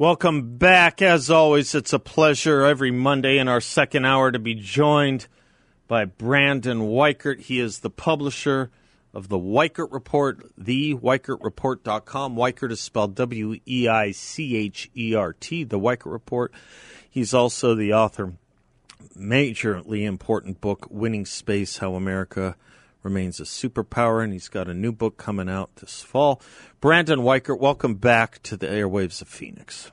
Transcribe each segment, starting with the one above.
Welcome back. As always, it's a pleasure every Monday in our second hour to be joined by Brandon Weichert. He is the publisher of the Weichert Report, theweichertreport.com. Weichert is spelled W E I C H E R T, the Weichert Report. He's also the author majorly important book, Winning Space How America Remains a Superpower, and he's got a new book coming out this fall. Brandon Weichert, welcome back to the airwaves of Phoenix.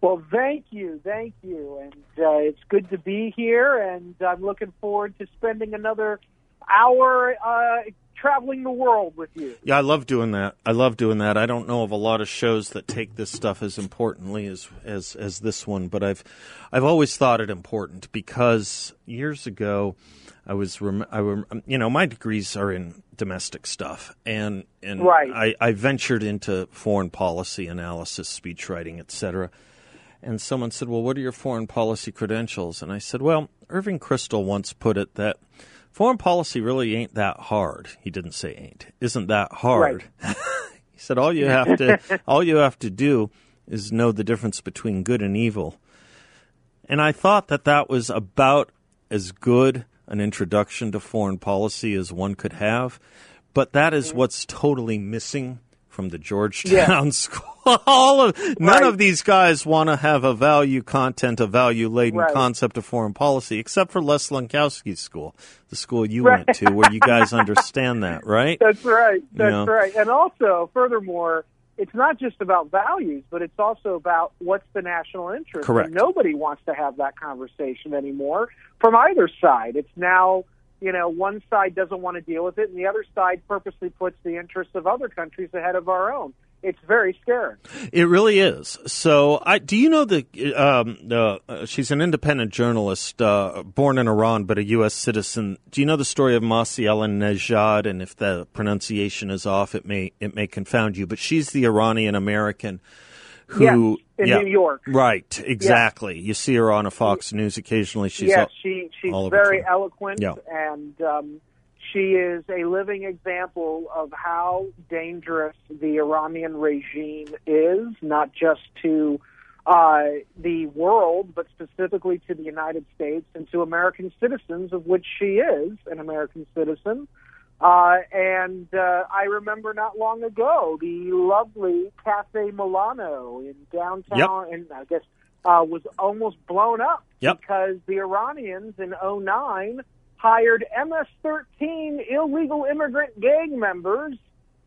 Well, thank you, thank you, and uh, it's good to be here, and I'm looking forward to spending another hour uh, traveling the world with you. Yeah, I love doing that. I love doing that. I don't know of a lot of shows that take this stuff as importantly as as as this one, but I've I've always thought it important because years ago I was rem- I rem- you know my degrees are in domestic stuff and and Right. I, I ventured into foreign policy analysis, speech writing, etc. And someone said, "Well, what are your foreign policy credentials?" And I said, "Well, Irving Kristol once put it that foreign policy really ain't that hard." He didn't say ain't. Isn't that hard? he said all you have to all you have to do is know the difference between good and evil. And I thought that that was about as good an introduction to foreign policy as one could have. But that is mm-hmm. what's totally missing from the Georgetown school. All of none Right. of these guys want to have a value content, a value laden Right. concept of foreign policy, except for Les Lenczowski's school, the school you Right. went to, where you guys understand that, right? That's right. That's Yeah. right. And also, furthermore, it's not just about values, but it's also about what's the national interest. Correct. And nobody wants to have that conversation anymore from either side. It's now, you know, one side doesn't want to deal with it, and the other side purposely puts the interests of other countries ahead of our own. It's very scary. It really is. So, I do you know the? Um, uh, she's an independent journalist, uh, born in Iran but a U.S. citizen. Do you know the story of Masi Nejad? And if the pronunciation is off, it may it may confound you. But she's the Iranian American who, Yes, in yeah, New York. right? Exactly. You see her on a Fox News occasionally. She's yes, all- she she's very eloquent, Yeah. and um, she is a living example of how dangerous the Iranian regime is, not just to uh, the world, but specifically to the United States and to American citizens, of which she is an American citizen. Uh, and uh, I remember not long ago the lovely Cafe Milano in downtown, and I guess uh, was almost blown up Yep. because the Iranians in 09 hired MS-13 illegal immigrant gang members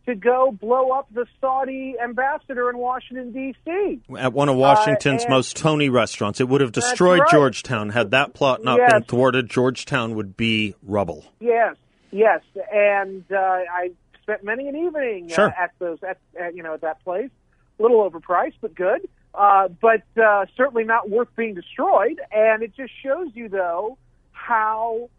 to go blow up the Saudi ambassador in Washington D.C. at one of Washington's Uh, most Tony restaurants. It would have destroyed right. Georgetown had that plot not been thwarted. Georgetown would be rubble. Yes, yes, and uh, I spent many an evening Sure. uh, at those at, at you know at that place. A little overpriced, but good. Uh, but uh, certainly not worth being destroyed. And it just shows you, though, how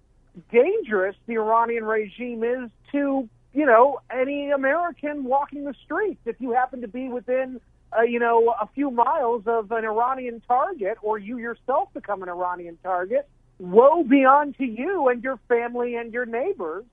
dangerous the Iranian regime is to you know any American walking the streets. If you happen to be within uh, you know a few miles of an Iranian target, or you yourself become an Iranian target, woe be unto you and your family and your neighbors.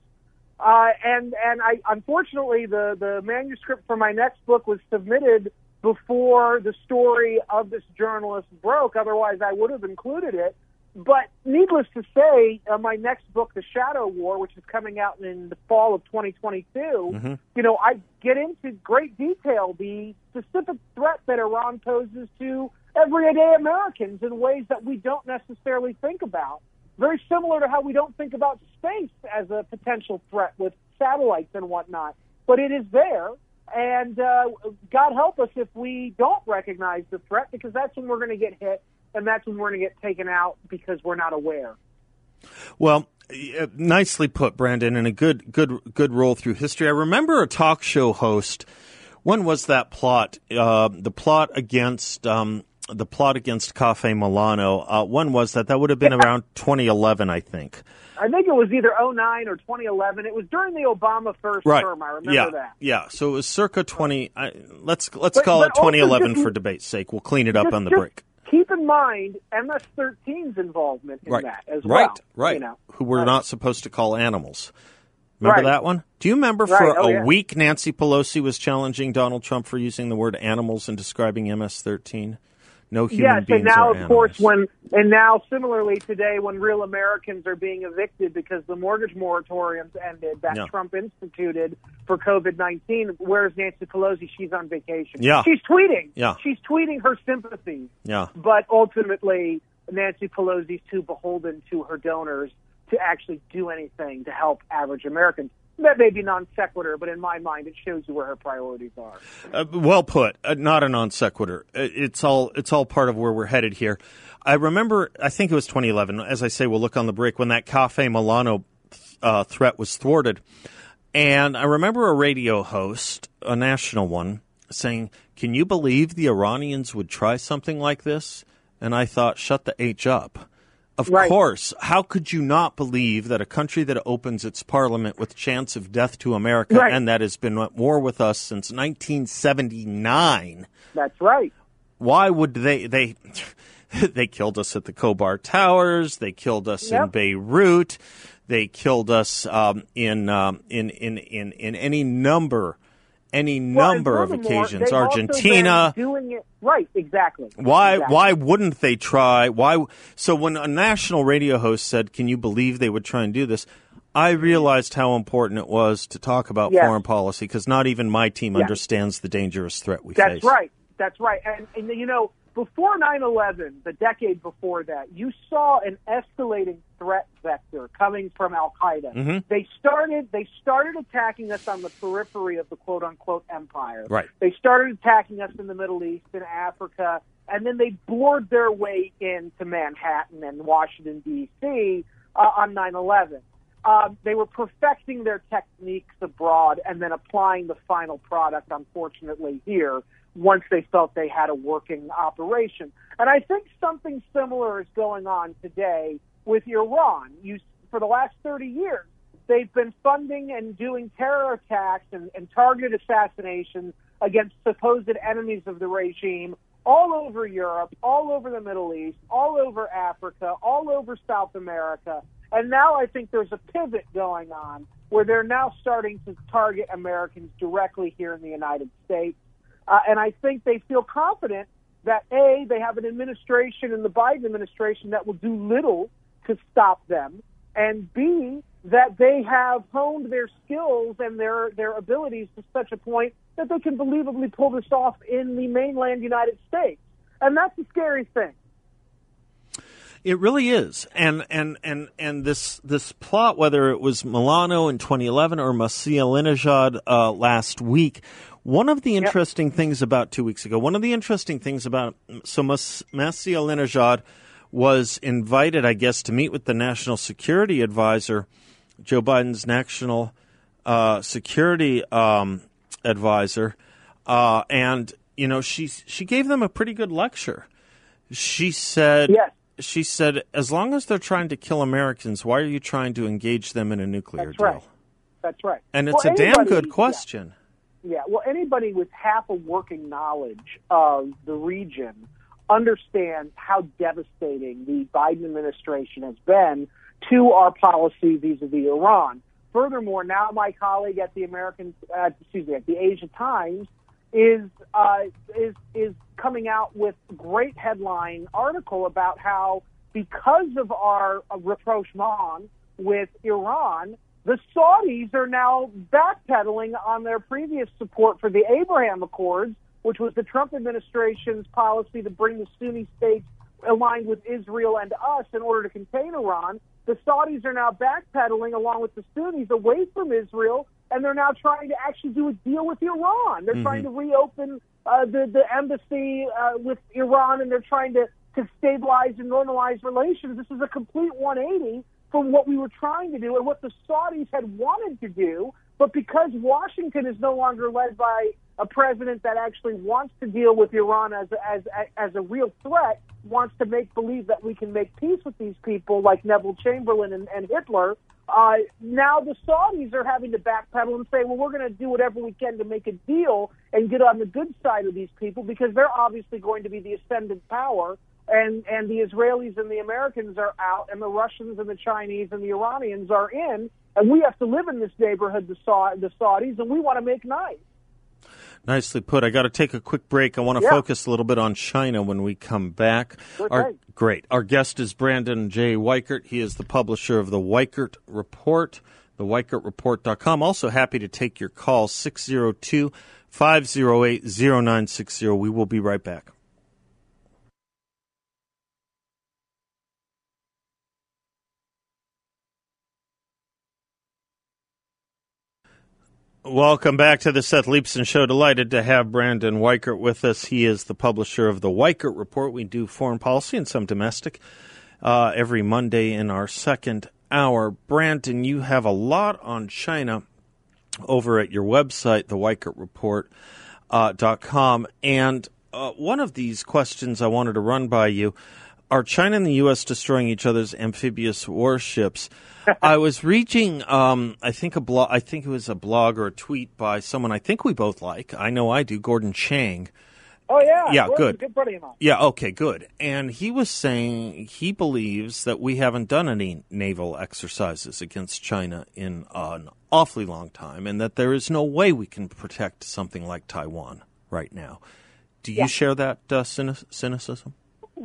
Uh, and and I unfortunately the the manuscript for my next book was submitted before the story of this journalist broke. Otherwise, I would have included it. But needless to say, uh, my next book, The Shadow War, which is coming out in the fall of 2022, you know, I get into great detail the specific threat that Iran poses to everyday Americans in ways that we don't necessarily think about. Very similar to how we don't think about space as a potential threat with satellites and whatnot. But it is there, and uh, God help us if we don't recognize the threat, because that's when we're going to get hit, and that's when we're going to get taken out because we're not aware. Well, uh, nicely put, Brandon, and a good, good, good roll through history. I remember a talk show host When was that plot? Uh, the plot against um, the plot against Cafe Milano. Uh, when was that? That would have been around 2011, I think. I think it was either 09 or 2011. It was during the Obama first Right. term. I remember yeah. that. Yeah. So it was circa 20. I, let's let's But- call but it 2011 also for debate's sake. We'll clean it up Just- on the just break. Keep in mind MS-13's involvement in Right. that as right. well. Right. You know. Who we're Uh, not supposed to call animals. Remember Right. that one? Do you remember Right. for Oh, a yeah. week Nancy Pelosi was challenging Donald Trump for using the word animals in describing MS-13? No human Yes, beings and now, of course, when and now similarly today, when real Americans are being evicted because the mortgage moratoriums ended that Yeah. Trump instituted for COVID nineteen, where's Nancy Pelosi? She's on vacation. Yeah. she's tweeting. Yeah. she's tweeting her sympathies. yeah. But ultimately, Nancy Pelosi's too beholden to her donors to actually do anything to help average Americans. That may be non sequitur, but in my mind, it shows you where her priorities are. Uh, well put. Uh, not a non sequitur. Uh, It's all it's all part of where we're headed here. I remember. I think it was 2011. As I say, we'll look on the break when that Cafe Milano uh, threat was thwarted, and I remember a radio host, a national one, saying, "Can you believe the Iranians would try something like this?" And I thought, "Shut the h up." Of Right. course. How could you not believe that a country that opens its parliament with chants of death to America Right. and that has been at war with us since 1979? That's right. Why would they they they killed us at the Khobar Towers, they killed us in Beirut, they killed us um, in, um, in in in in any number any Well, number of occasions. Argentina, doing it right, exactly. why Exactly. why wouldn't they try? Why so when a national radio host said, "Can you believe they would try and do this?" I realized how important it was to talk about Yes. foreign policy because not even my team Yeah. understands the dangerous threat we That's face. That's right. That's right. And, and you know, before 9/11, the decade before that, you saw an escalating threat vector coming from Al Qaeda. Mm-hmm. They started they started attacking us on the periphery of the quote unquote empire. Right. They started attacking us in the Middle East and Africa, and then they bored their way into Manhattan and Washington D.C. Uh, on 9/11. Um, they were perfecting their techniques abroad and then applying the final product, unfortunately, here once they felt they had a working operation. And I think something similar is going on today with Iran. You, for the last 30 years, they've been funding and doing terror attacks and, and targeted assassinations against supposed enemies of the regime all over Europe, all over the Middle East, all over Africa, all over South America. And now I think there's a pivot going on where they're now starting to target Americans directly here in the United States. Uh, and I think they feel confident that A, they have an administration in the Biden administration that will do little to stop them, and B, that they have honed their skills and their, their abilities to such a point that they can believably pull this off in the mainland United States. And that's the scary thing. It really is, and and and and this this plot, whether it was Milano in 2011 or Masih Alinejad uh, last week, one of the interesting things about two weeks ago, one of the interesting things about so Mas- Masih Alinejad was invited, I guess, to meet with the national security advisor, Joe Biden's national uh, security um, advisor, uh, and you know she she gave them a pretty good lecture. She said Yes. she said, as long as they're trying to kill Americans, why are you trying to engage them in a nuclear That's deal? right. That's right. And it's Well, a damn good question. Yeah, well, anybody with half a working knowledge of the region understands how devastating the Biden administration has been to our policy vis-a-vis Iran. Furthermore, now my colleague at the American, uh, excuse me, at the Asia Times is uh, is is coming out with great headline article about how because of our rapprochement with Iran, the Saudis are now backpedaling on their previous support for the Abraham Accords, which was the Trump administration's policy to bring the Sunni states aligned with Israel and us in order to contain Iran. The Saudis are now backpedaling along with the Sunnis away from Israel, and they're now trying to actually do a deal with Iran. They're trying to reopen uh, the the embassy uh, with Iran, and they're trying to to stabilize and normalize relations. This is a complete 180 from what we were trying to do and what the Saudis had wanted to do but because Washington is no longer led by a president that actually wants to deal with Iran as as as a real threat, wants to make believe that we can make peace with these people like Neville Chamberlain and, and Hitler. Uh, now the Saudis are having to backpedal and say, well, we're going to do whatever we can to make a deal and get on the good side of these people because they're obviously going to be the ascendant power. And, and the Israelis and the Americans are out, and the Russians and the Chinese and the Iranians are in, and we have to live in this neighborhood, the, Sa- the Saudis, and we want to make nice. Nicely put. I got to take a quick break. I want to Yeah. focus a little bit on China when we come back. Sure Our, great. Our guest is Brandon J. Weichert. He is the publisher of the Weichert Report, the WeichertReport.com. Also happy to take your call, 602 508 0960. We will be right back. Welcome back to the Seth Leibsohn Show. Delighted to have Brandon Weichert with us. He is the publisher of the Weichert Report. We do foreign policy and some domestic uh, every Monday in our second hour. Brandon, you have a lot on China over at your website, the Weichert uh. And uh, one of these questions I wanted to run by you are China and the U.S. destroying each other's amphibious warships? I was reading, um, I think a blog, I think it was a blog or a tweet by someone I think we both like. I know I do, Gordon Chang. Oh yeah, Yeah, Gordon's good. good buddy of mine. Yeah, okay, good. And he was saying he believes that we haven't done any naval exercises against China in an awfully long time, and that there is no way we can protect something like Taiwan right now. Do you Yeah. share that uh, cyni- cynicism?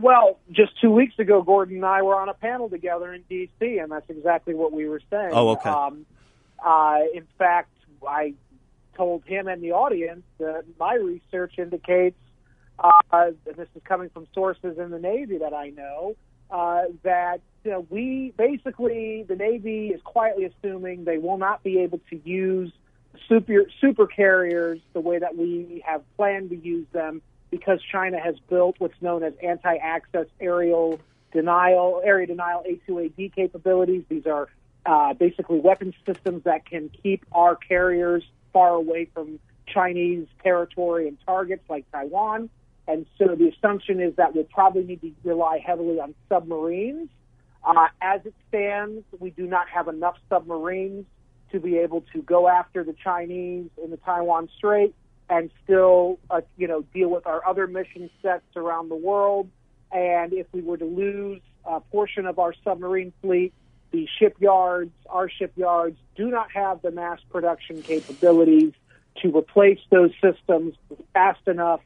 Well, just two weeks ago, Gordon and I were on a panel together in D.C., and that's exactly what we were saying. Oh, okay. Um, uh, in fact, I told him and the audience that my research indicates, uh, and this is coming from sources in the Navy that I know, uh, that you know, we basically the Navy is quietly assuming they will not be able to use super super carriers the way that we have planned to use them because China has built what's known as anti-access aerial denial, area denial A2AD capabilities. These are uh, basically weapon systems that can keep our carriers far away from Chinese territory and targets like Taiwan. And so the assumption is that we'll probably need to rely heavily on submarines. Uh, as it stands, we do not have enough submarines to be able to go after the Chinese in the Taiwan Strait and still, uh, you know, deal with our other mission sets around the world. And if we were to lose a portion of our submarine fleet, the shipyards, our shipyards, do not have the mass production capabilities to replace those systems fast enough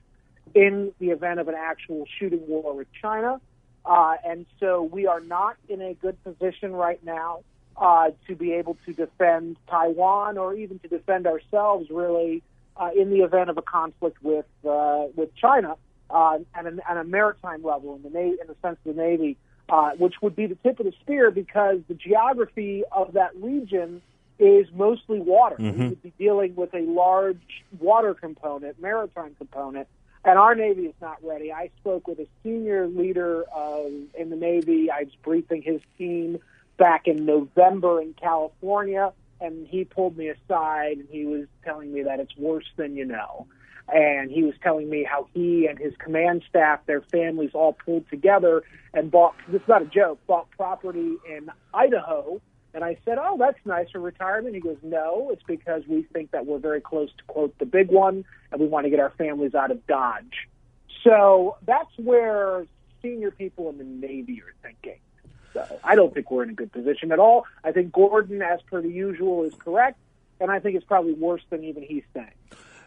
in the event of an actual shooting war with China. Uh, and so we are not in a good position right now uh, to be able to defend Taiwan or even to defend ourselves, really, uh, in the event of a conflict with uh, with China uh, at, a, at a maritime level in the na- in the sense of the Navy, uh, which would be the tip of the spear because the geography of that region is mostly water. We would be dealing with a large water component, maritime component, and our Navy is not ready. I spoke with a senior leader uh, in the Navy. I was briefing his team back in November in California, and he pulled me aside and he was telling me that it's worse than you know. And he was telling me how he and his command staff, their families all pulled together and bought, this is not a joke, bought property in Idaho. And I said, Oh, that's nice for retirement. He goes, No, it's because we think that we're very close to, quote, the big one, and we want to get our families out of Dodge. So that's where senior people in the Navy are thinking. I don't think we're in a good position at all. I think Gordon, as per the usual, is correct, and I think it's probably worse than even he's saying.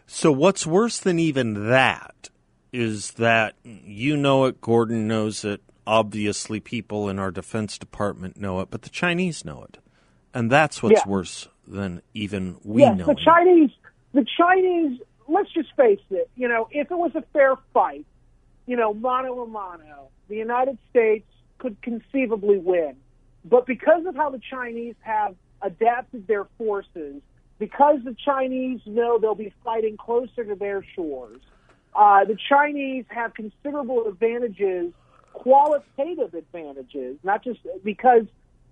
So, what's worse than even that is that you know it, Gordon knows it, obviously, people in our Defense Department know it, but the Chinese know it. And that's what's Yeah. worse than even we yes, know. the it. Chinese, the Chinese. Let's just face it. You know, if it was a fair fight, you know, mano a mano, the United States could conceivably win. But because of how the Chinese have adapted their forces, because the Chinese know they'll be fighting closer to their shores, uh, the Chinese have considerable advantages, qualitative advantages, not just because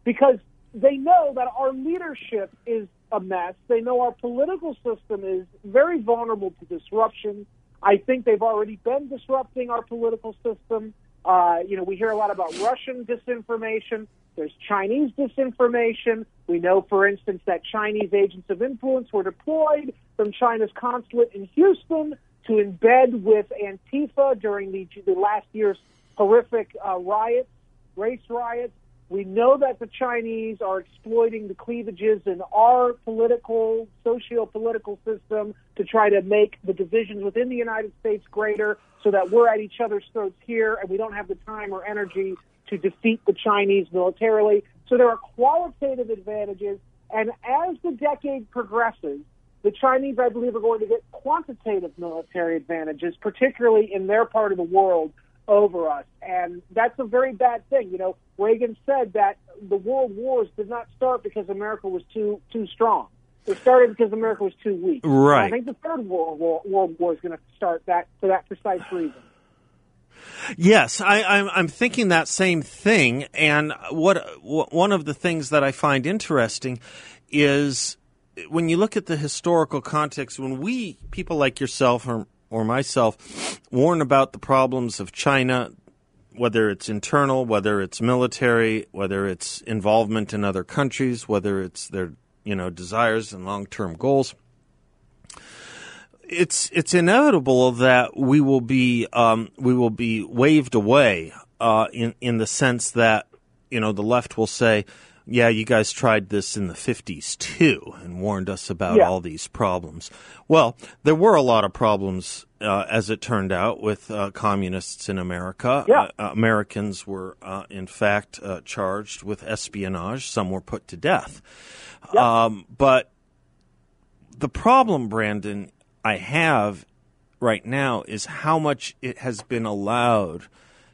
because they know that our leadership is a mess. They know our political system is very vulnerable to disruption. I think they've already been disrupting our political system. Uh, you know, we hear a lot about Russian disinformation. There's Chinese disinformation. We know, for instance, that Chinese agents of influence were deployed from China's consulate in Houston to embed with Antifa during the, the last year's horrific uh, riots, race riots. We know that the Chinese are exploiting the cleavages in our political, socio-political system to try to make the divisions within the United States greater so that we're at each other's throats here and we don't have the time or energy to defeat the Chinese militarily. So there are qualitative advantages. And as the decade progresses, the Chinese, I believe, are going to get quantitative military advantages, particularly in their part of the world, over us. And that's a very bad thing. You know, Reagan said that the world wars did not start because America was too too strong. It started because America was too weak. Right. And I think the third world war, world war is going to start that for that precise reason. Yes, I, I'm, I'm thinking that same thing. And what one of the things that I find interesting is when you look at the historical context, when we people like yourself or or myself warn about the problems of China, whether it's internal, whether it's military, whether it's involvement in other countries, whether it's their you know desires and long term goals. It's it's inevitable that we will be um, we will be waved away uh, in in the sense that you know the left will say yeah, you guys tried this in the 50s too and warned us about yeah. all these problems. Well, there were a lot of problems, uh, as it turned out, with uh, communists in America. Yeah. Uh, Americans were, uh, in fact, uh, charged with espionage. Some were put to death. Yep. Um, but the problem, Brandon, I have right now is how much it has been allowed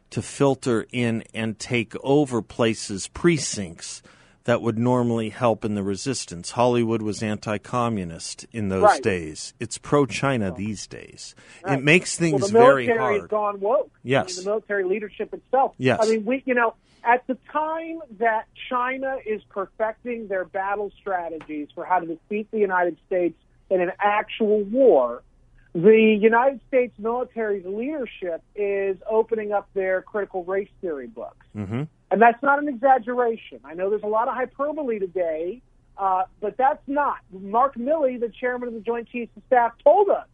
to filter in and take over places, precincts that would normally help in the resistance. Hollywood was anti communist in those right. days. It's pro China these days. Right. It makes things well, the very military hard. has gone woke. Yes. I mean, the military leadership itself. Yes. I mean, we, you know, at the time that China is perfecting their battle strategies for how to defeat the United States in an actual war, the United States military's leadership is opening up their critical race theory books. Mm-hmm. And that's not an exaggeration. I know there's a lot of hyperbole today, uh, but that's not. Mark Milley, the chairman of the Joint Chiefs of Staff, told us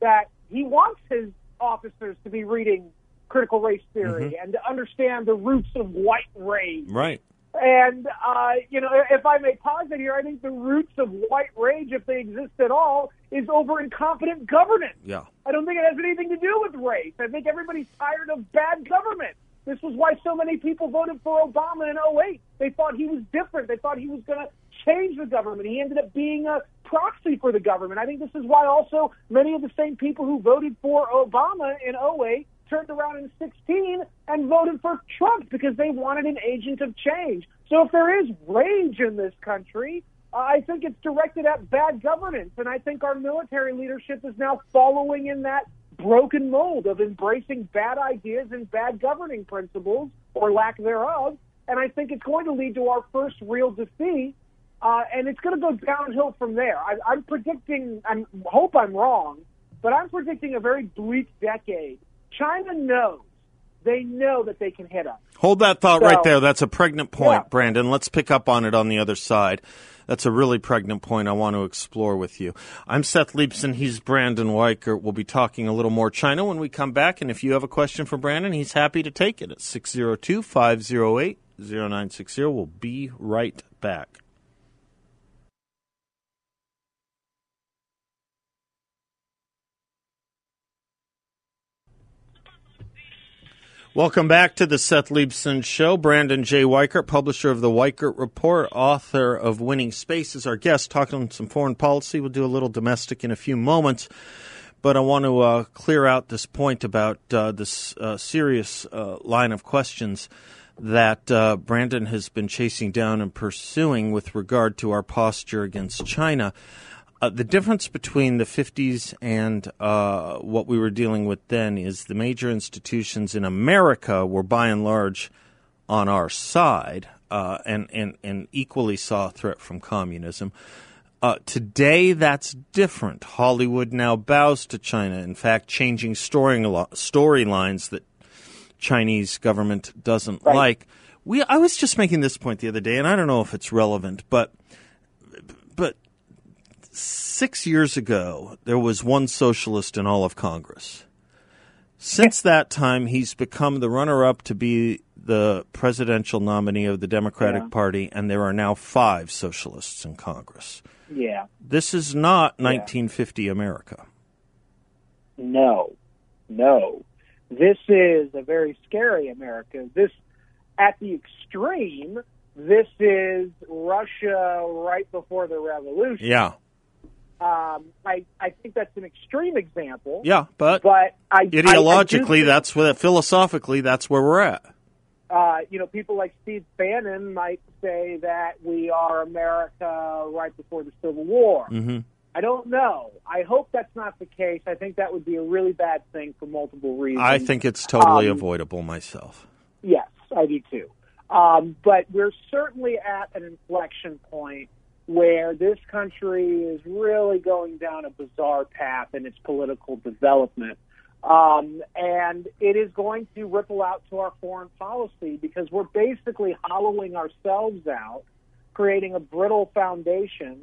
that he wants his officers to be reading critical race theory Mhm. and to understand the roots of white rage. Right. And, uh, you know, if I may posit here, I think the roots of white rage, if they exist at all, is over incompetent governance. Yeah. I don't think it has anything to do with race. I think everybody's tired of bad government. This was why so many people voted for Obama in 08. They thought he was different. They thought he was going to change the government. He ended up being a proxy for the government. I think this is why also many of the same people who voted for Obama in 08 turned around in 16 and voted for Trump because they wanted an agent of change. So if there is rage in this country, uh, I think it's directed at bad governance. And I think our military leadership is now following in that broken mold of embracing bad ideas and bad governing principles or lack thereof. And I think it's going to lead to our first real defeat. Uh, and it's going to go downhill from there. I, I'm predicting, I hope I'm wrong, but I'm predicting a very bleak decade. China knows. They know that they can hit us. Hold that thought So- right there. That's a pregnant point, Yeah. Brandon. Let's pick up on it on the other side. That's a really pregnant point I want to explore with you. I'm Seth Leibsohn. He's Brandon Weichert. We'll be talking a little more China when we come back. And if you have a question for Brandon, he's happy to take it at 602 508 0960. We'll be right back. Welcome back to the Seth Leibsohn Show. Brandon J. Weichert, publisher of the Weichert Report, author of Winning Space, is our guest, talking on some foreign policy. We'll do a little domestic in a few moments, but I want to uh, clear out this point about uh, this uh, serious uh, line of questions that uh, Brandon has been chasing down and pursuing with regard to our posture against China. Uh, the difference between the 50s and uh, what we were dealing with then is the major institutions in America were by and large on our side uh, and, and, and equally saw a threat from communism. Uh, today, that's different. Hollywood now bows to China. In fact, changing story storylines that Chinese government doesn't Right. like. We, I was just making this point the other day, and I don't know if it's relevant, but six years ago, there was one socialist in all of Congress. Since that time, he's become the runner up to be the presidential nominee of the Democratic Yeah. Party, and there are now five socialists in Congress. Yeah. This is not 1950 America. No, no. This is a very scary America. This, at the extreme, this is Russia right before the revolution. Yeah. Um, I, I think that's an extreme example. Yeah, but But I I- I ideologically, think- that's where, philosophically, that's where we're at. uh, you know, people like Steve Bannon might say that we are America right before the Civil War. hmm I don't know. I hope that's not the case. I think that would be a really bad thing for multiple reasons. I think it's totally Um, avoidable myself. Yes, I do too. Um, but we're certainly at an inflection point where this country is really going down a bizarre path in its political development. Um, and it is going to ripple out to our foreign policy because we're basically hollowing ourselves out, creating a brittle foundation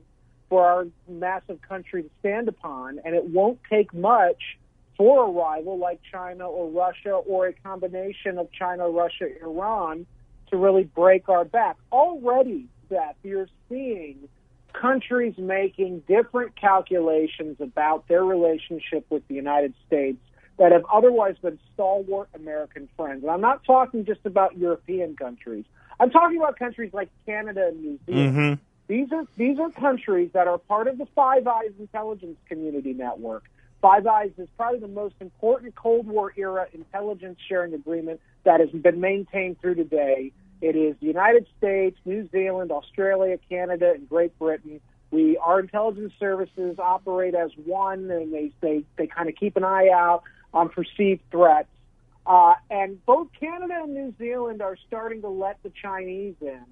for our massive country to stand upon. And it won't take much for a rival like China or Russia or a combination of China, Russia, Iran to really break our back. Already, Seth, you're seeing countries making different calculations about their relationship with the United States that have otherwise been stalwart American friends. And I'm not talking just about European countries. I'm talking about countries like Canada and New Zealand. hmm These are these are countries that are part of the Five Eyes intelligence community network. Five Eyes is probably the most important Cold War era intelligence sharing agreement that has been maintained through today. It is the United States, New Zealand, Australia, Canada, and Great Britain. We our intelligence services operate as one, and they they, they kind of keep an eye out on perceived threats. Uh, and both Canada and New Zealand are starting to let the Chinese in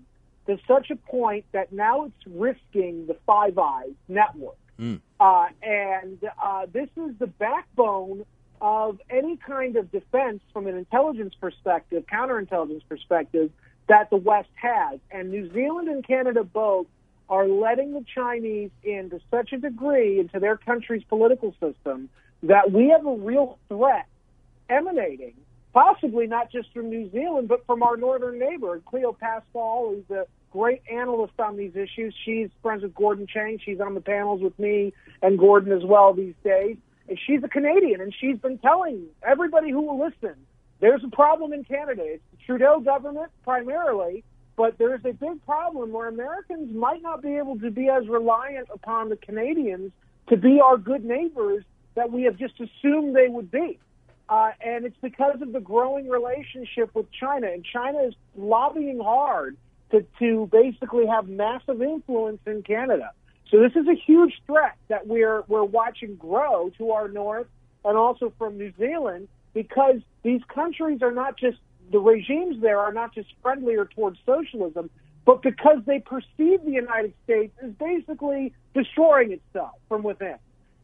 to such a point that now it's risking the Five Eyes network. Uh, and uh, this is the backbone of any kind of defense from an intelligence perspective, counterintelligence perspective, that the West has. And New Zealand and Canada both are letting the Chinese in to such a degree into their country's political system that we have a real threat emanating, possibly not just from New Zealand, but from our northern neighbor, Cleo Pascal, who's a great analyst on these issues. She's friends with Gordon Chang. She's on the panels with me and Gordon as well these days. And she's a Canadian, and she's been telling everybody who will listen, there's a problem in Canada. It's the Trudeau government primarily, but there's a big problem where Americans might not be able to be as reliant upon the Canadians to be our good neighbors that we have just assumed they would be. Uh, and it's because of the growing relationship with China. And China is lobbying hard to, to basically have massive influence in Canada. So this is a huge threat that we're, we're watching grow to our north and also from New Zealand because these countries are not just, the regimes there are not just friendlier towards socialism, but because they perceive the United States as basically destroying itself from within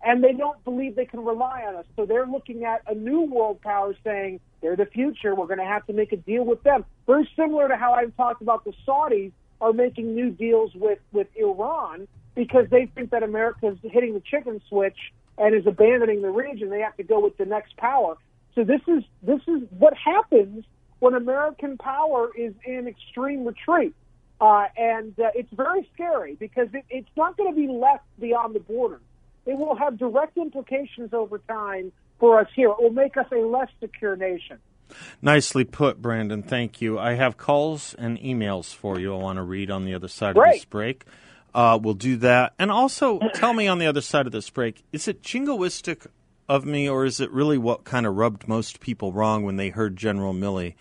and they don't believe they can rely on us. So they're looking at a new world power saying they're the future. We're going to have to make a deal with them. Very similar to how I've talked about the Saudis are making new deals with, with Iran because they think that America is hitting the chicken switch and is abandoning the region. They have to go with the next power. So this is this is what happens when American power is in extreme retreat. Uh, and uh, it's very scary because it, it's not going to be left beyond the border it will have direct implications over time for us here. It will make us a less secure nation. Nicely put, Brandon. Thank you. I have calls and emails for you I want to read on the other side of this break. Uh, we'll do that. And also, tell me on the other side of this break is it jingoistic of me, or is it really what kind of rubbed most people wrong when they heard General Milley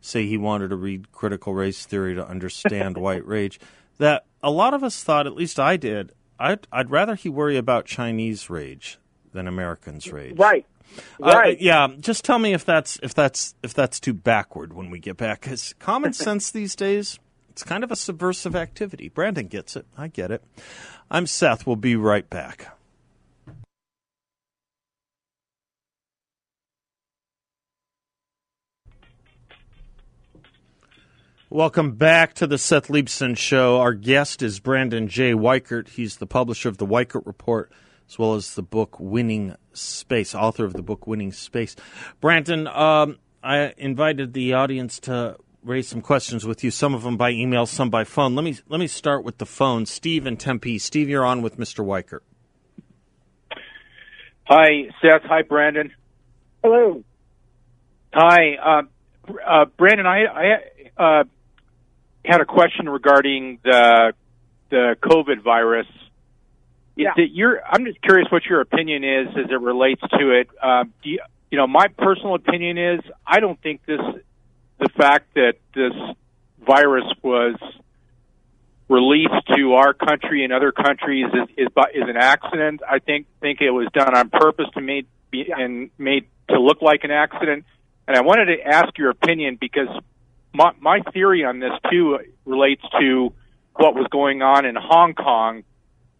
say he wanted to read critical race theory to understand white rage? That a lot of us thought, at least I did, I'd, I'd rather he worry about Chinese rage than Americans' rage. Right. Uh, Right. yeah, just tell me if that's if that's if that's too backward when we get back. Because common sense these days, It's kind of a subversive activity. Brandon gets it. I get it. I'm Seth. We'll be right back. Welcome back to the Seth Leibsohn Show. Our guest is Brandon J. Weichert. He's the publisher of the Weichert Report, as well as the book Winning Space, author of the book Winning Space. Brandon, um, I invited the audience to raise some questions with you. Some of them by email, some by phone. Let me let me start with the phone. Steve in Tempe. Steve, you're on with Mr. Weichert. Hi, Seth. Hi, Brandon. Hello. Hi, uh, uh, Brandon. I, I uh, had a question regarding the the COVID virus. Yeah. Is it your, I'm just curious what your opinion is as it relates to it. Uh, do you, you know, my personal opinion is I don't think this, the fact that this virus was released to our country and other countries is is, is an accident. I think think it was done on purpose to made be, Yeah. and made to look like an accident. And I wanted to ask your opinion because my my theory on this too relates to what was going on in Hong Kong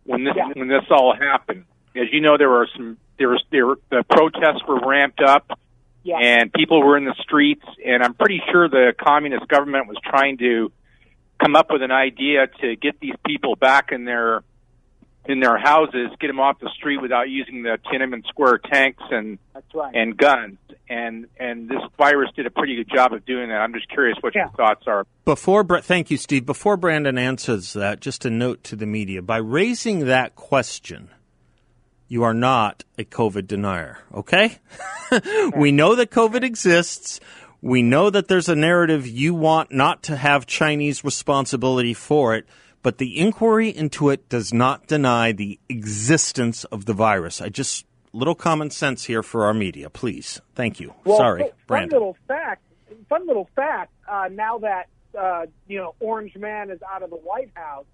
when this Yeah. when this all happened. As you know, there were some there was there were, the protests were ramped up Yeah. and people were in the streets and I'm pretty sure the communist government was trying to come up with an idea to get these people back in their in their houses, get them off the street without using the Tiananmen Square tanks and That's right. and guns. And and this virus did a pretty good job of doing that. I'm just curious what Yeah. your thoughts are. Before, Bra- thank you, Steve. Before Brandon answers that, just a note to the media: by raising that question, you are not a COVID denier. Okay? we know that COVID exists. We know that there's a narrative you want not to have Chinese responsibility for it, but the inquiry into it does not deny the existence of the virus. I just little common sense here for our media, please. Thank you. Well, Sorry, fun Brandon. little fact. Fun little fact. Uh, now that uh, you know Orange Man is out of the White House,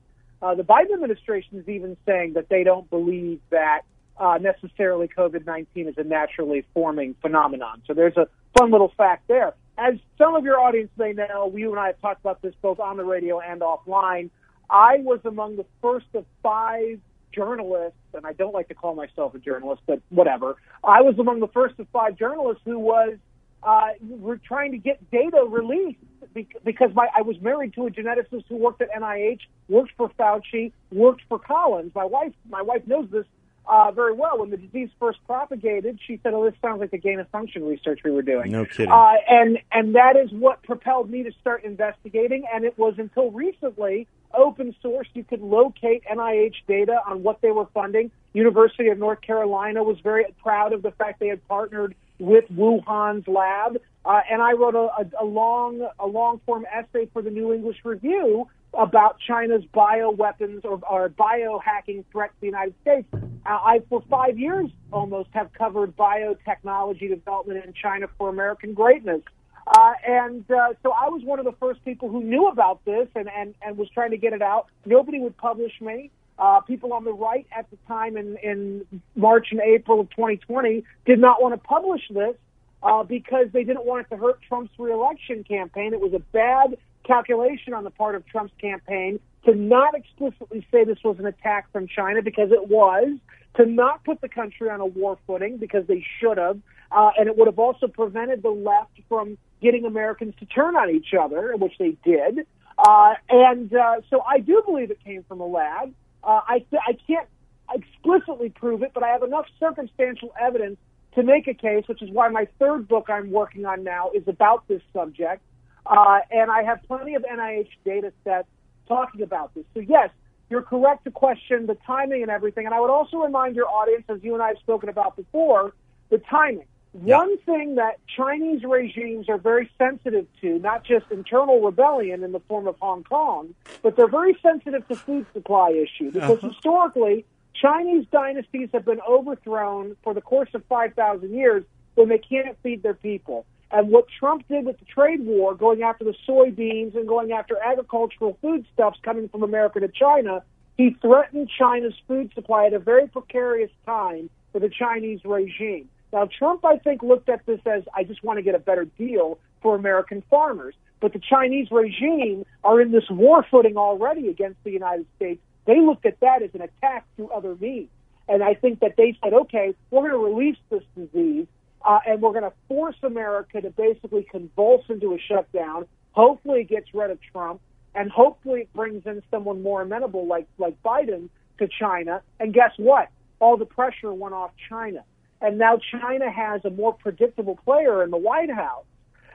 uh, the Biden administration is even saying that they don't believe that uh, necessarily COVID nineteen is a naturally forming phenomenon. So there's a fun little fact there. As some of your audience may know, you and I have talked about this both on the radio and offline. I was among the first of five journalists, and I don't like to call myself a journalist, but whatever. I was among the first of five journalists who was uh, were trying to get data released bec- because my, I was married to a geneticist who worked at NIH, worked for Fauci, worked for Collins. My wife, my wife knows this uh, very well. When the disease first propagated, she said, "Oh, this sounds like the gain of function research we were doing." No kidding. Uh, and and that is what propelled me to start investigating. And it was until recently open source. You could locate NIH data on what they were funding. University of North Carolina was very proud of the fact they had partnered with Wuhan's lab. Uh, and I wrote a, a, a long a long form essay for the New English Review about China's bioweapons or, or biohacking threat to the United States. Uh, I, for five years almost, have covered biotechnology development in China for American greatness. Uh, and uh, so I was one of the first people who knew about this and, and, and was trying to get it out. Nobody would publish me. Uh, people on the right at the time in, in March and April of 2020 did not want to publish this uh, because they didn't want it to hurt Trump's reelection campaign. It was a bad calculation on the part of Trump's campaign to not explicitly say this was an attack from China because it was, to not put the country on a war footing because they should have, uh, and it would have also prevented the left from getting Americans to turn on each other, which they did. Uh, and uh, so I do believe it came from a lab. Uh, I, I can't explicitly prove it, but I have enough circumstantial evidence to make a case, which is why my third book I'm working on now is about this subject. Uh, and I have plenty of NIH data sets talking about this. So, yes, you're correct to question the timing and everything. And I would also remind your audience, as you and I have spoken about before, the timing. Yeah. One thing that Chinese regimes are very sensitive to, not just internal rebellion in the form of Hong Kong, but they're very sensitive to food supply issue because uh-huh. historically Chinese dynasties have been overthrown for the course of 5,000 years when they can't feed their people. And what Trump did with the trade war, going after the soybeans and going after agricultural foodstuffs coming from America to China, he threatened China's food supply at a very precarious time for the Chinese regime. Now, Trump, I think, looked at this as I just want to get a better deal for American farmers. But the Chinese regime are in this war footing already against the United States. They looked at that as an attack through other means. And I think that they said, okay, we're going to release this disease uh, and we're going to force America to basically convulse into a shutdown. Hopefully, it gets rid of Trump, and hopefully, it brings in someone more amenable like like Biden to China. And guess what? All the pressure went off China, and now China has a more predictable player in the White House.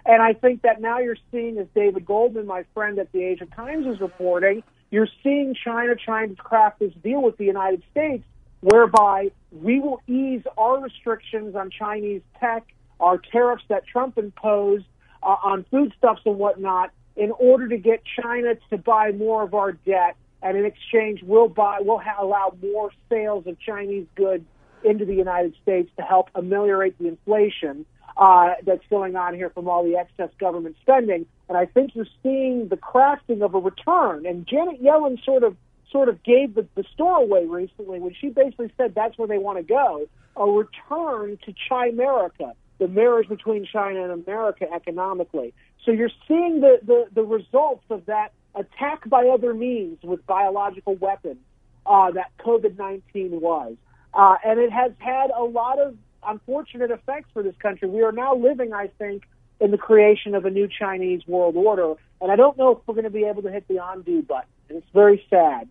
And I think that now you're seeing, as David Goldman, my friend at the Asia Times, is reporting, you're seeing China trying to craft this deal with the United States whereby we will ease our restrictions on Chinese tech, our tariffs that Trump imposed uh, on foodstuffs and whatnot, in order to get China to buy more of our debt, and in exchange, we'll buy, we'll ha- allow more sales of Chinese goods into the United States to help ameliorate the inflation uh, that's going on here from all the excess government spending. And I think you're seeing the crafting of a return. And Janet Yellen sort of sort of gave the, the store away recently when she basically said that's where they want to go a return to Chimerica, the marriage between China and America economically. So you're seeing the, the, the results of that attack by other means with biological weapons uh, that COVID 19 was. Uh, and it has had a lot of unfortunate effects for this country. We are now living, I think, in the creation of a new Chinese world order. And I don't know if we're going to be able to hit the undo button. It's very sad.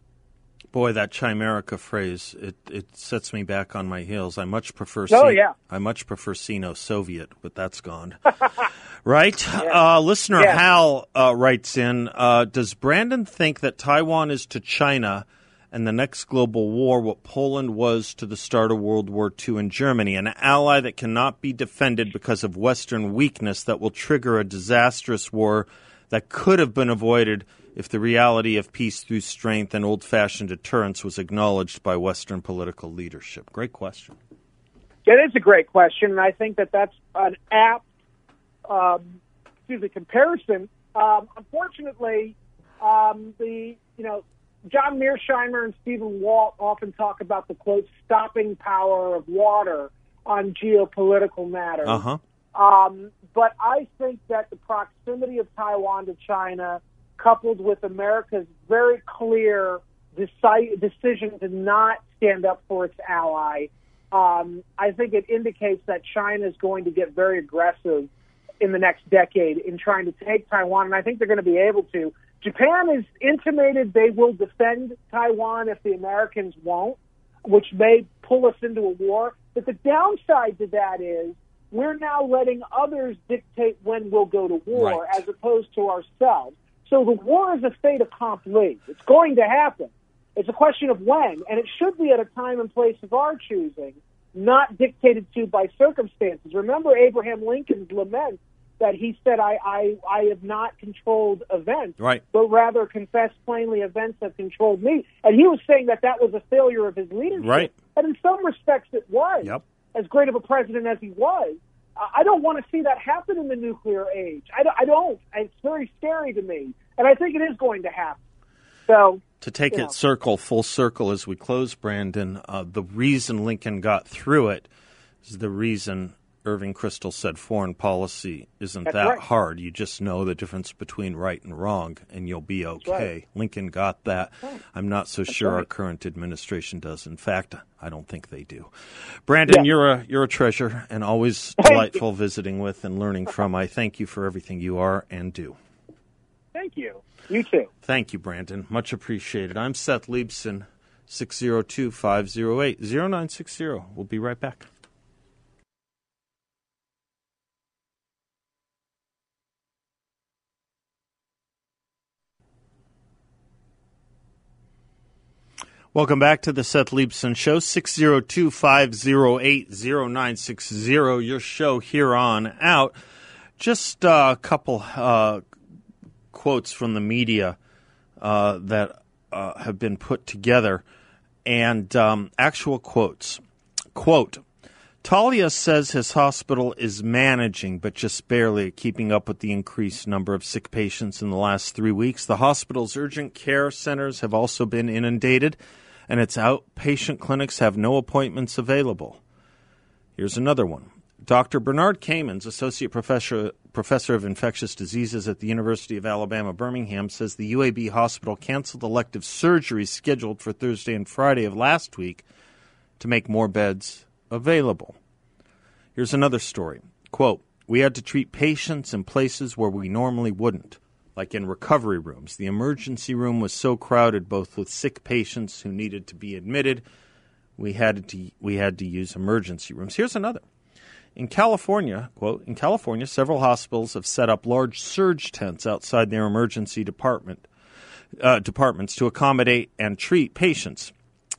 Boy, that chimerica phrase it, it sets me back on my heels. I much prefer oh, yeah. I much prefer Sino Soviet, but that's gone. right? Yeah. Uh, listener yeah. Hal uh, writes in uh, Does Brandon think that Taiwan is to China and the next global war what Poland was to the start of World War II in Germany, an ally that cannot be defended because of Western weakness that will trigger a disastrous war that could have been avoided? if the reality of peace through strength and old fashioned deterrence was acknowledged by Western political leadership? Great question. It is a great question, and I think that that's an apt, um, excuse me, comparison. Um, unfortunately, um, the you know John Mearsheimer and Stephen Walt often talk about the quote stopping power of water on geopolitical matters. Uh-huh. Um, but I think that the proximity of Taiwan to China coupled with America's very clear deci- decision to not stand up for its ally, um, I think it indicates that China is going to get very aggressive in the next decade in trying to take Taiwan, and I think they're going to be able to. Japan has intimated they will defend Taiwan if the Americans won't, which may pull us into a war. But the downside to that is we're now letting others dictate when we'll go to war right. as opposed to ourselves. So the war is a fait accompli. It's going to happen. It's a question of when, and it should be at a time and place of our choosing, not dictated to by circumstances. Remember Abraham Lincoln's lament that he said, I, I, I have not controlled events, right. but rather confessed plainly events have controlled me. And he was saying that that was a failure of his leadership. Right. And in some respects it was. Yep. As great of a president as he was. I don't want to see that happen in the nuclear age. I don't, I don't. It's very scary to me, and I think it is going to happen. So to take it know. circle full circle as we close, Brandon, uh, the reason Lincoln got through it is the reason Irving Kristol said foreign policy isn't That's that right. hard. You just know the difference between right and wrong, and you'll be okay. right. Lincoln got that. I'm not so sure right. our current administration does. In fact, I don't think they do. Brandon, Yeah. you're a you're a treasure, and always delightful visiting with and learning from. I thank you for everything you are and do. thank you. You too. Thank you, Brandon. Much appreciated. I'm Seth Leibsohn, 602 508 0960. We'll be right back. Welcome back to the Seth Leibsohn Show, 602 508 0960. Your show here on out. Just a couple uh, quotes from the media uh, that uh, have been put together and um, actual quotes. Quote Talia says his hospital is managing, but just barely keeping up with the increased number of sick patients in the last three weeks. The hospital's urgent care centers have also been inundated, and its outpatient clinics have no appointments available. Here's another one. Dr. Bernard Camins, Associate Professor, Professor of Infectious Diseases at the University of Alabama, Birmingham, says the UAB hospital canceled elective surgeries scheduled for Thursday and Friday of last week to make more beds available. Here's another story. Quote, we had to treat patients in places where we normally wouldn't, like in recovery rooms. The emergency room was so crowded both with sick patients who needed to be admitted, we had to we had to use emergency rooms. Here's another. In California, quote, in California, several hospitals have set up large surge tents outside their emergency department uh, departments to accommodate and treat patients.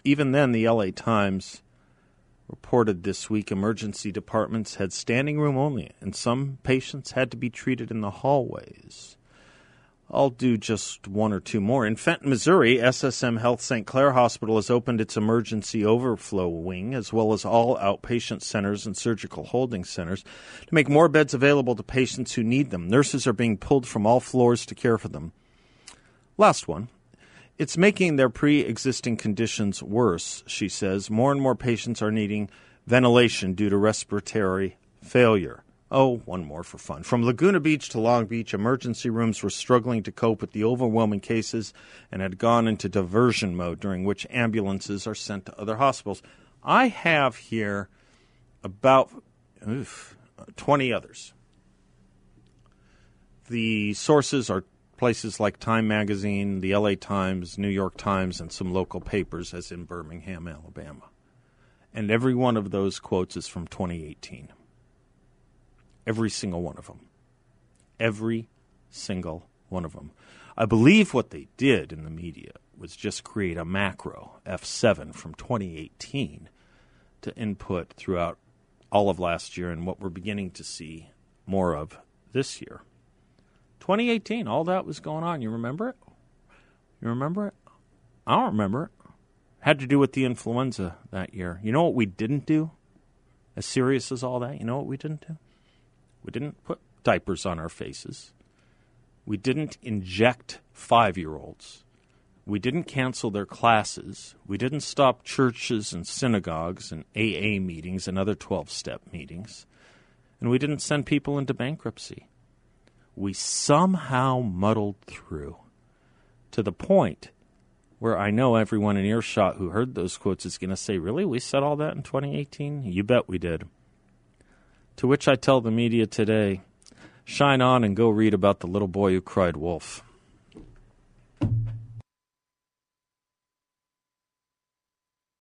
Even then, the LA Times reported this week emergency departments had standing room only, and some patients had to be treated in the hallways. I'll do just one or two more. In Fenton, Missouri, SSM Health St. Clare Hospital has opened its emergency overflow wing, as well as all outpatient centers and surgical holding centers, to make more beds available to patients who need them. Nurses are being pulled from all floors to care for them. Last one. It's making their pre existing conditions worse, she says. More and more patients are needing ventilation due to respiratory failure. Oh, one more for fun. From Laguna Beach to Long Beach, emergency rooms were struggling to cope with the overwhelming cases and had gone into diversion mode, during which ambulances are sent to other hospitals. I have here about oof, 20 others. The sources are places like Time Magazine, the LA Times, New York Times, and some local papers, as in Birmingham, Alabama. And every one of those quotes is from 2018. Every single one of them. Every single one of them. I believe what they did in the media was just create a macro, F7, from 2018 to input throughout all of last year and what we're beginning to see more of this year. 2018, all that was going on. You remember it? You remember it? I don't remember it. Had to do with the influenza that year. You know what we didn't do? As serious as all that, you know what we didn't do? We didn't put diapers on our faces. We didn't inject five year olds. We didn't cancel their classes. We didn't stop churches and synagogues and AA meetings and other 12 step meetings. And we didn't send people into bankruptcy we somehow muddled through to the point where I know everyone in earshot who heard those quotes is going to say, Really? We said all that in 2018? You bet we did. To which I tell the media today, shine on and go read about the little boy who cried wolf.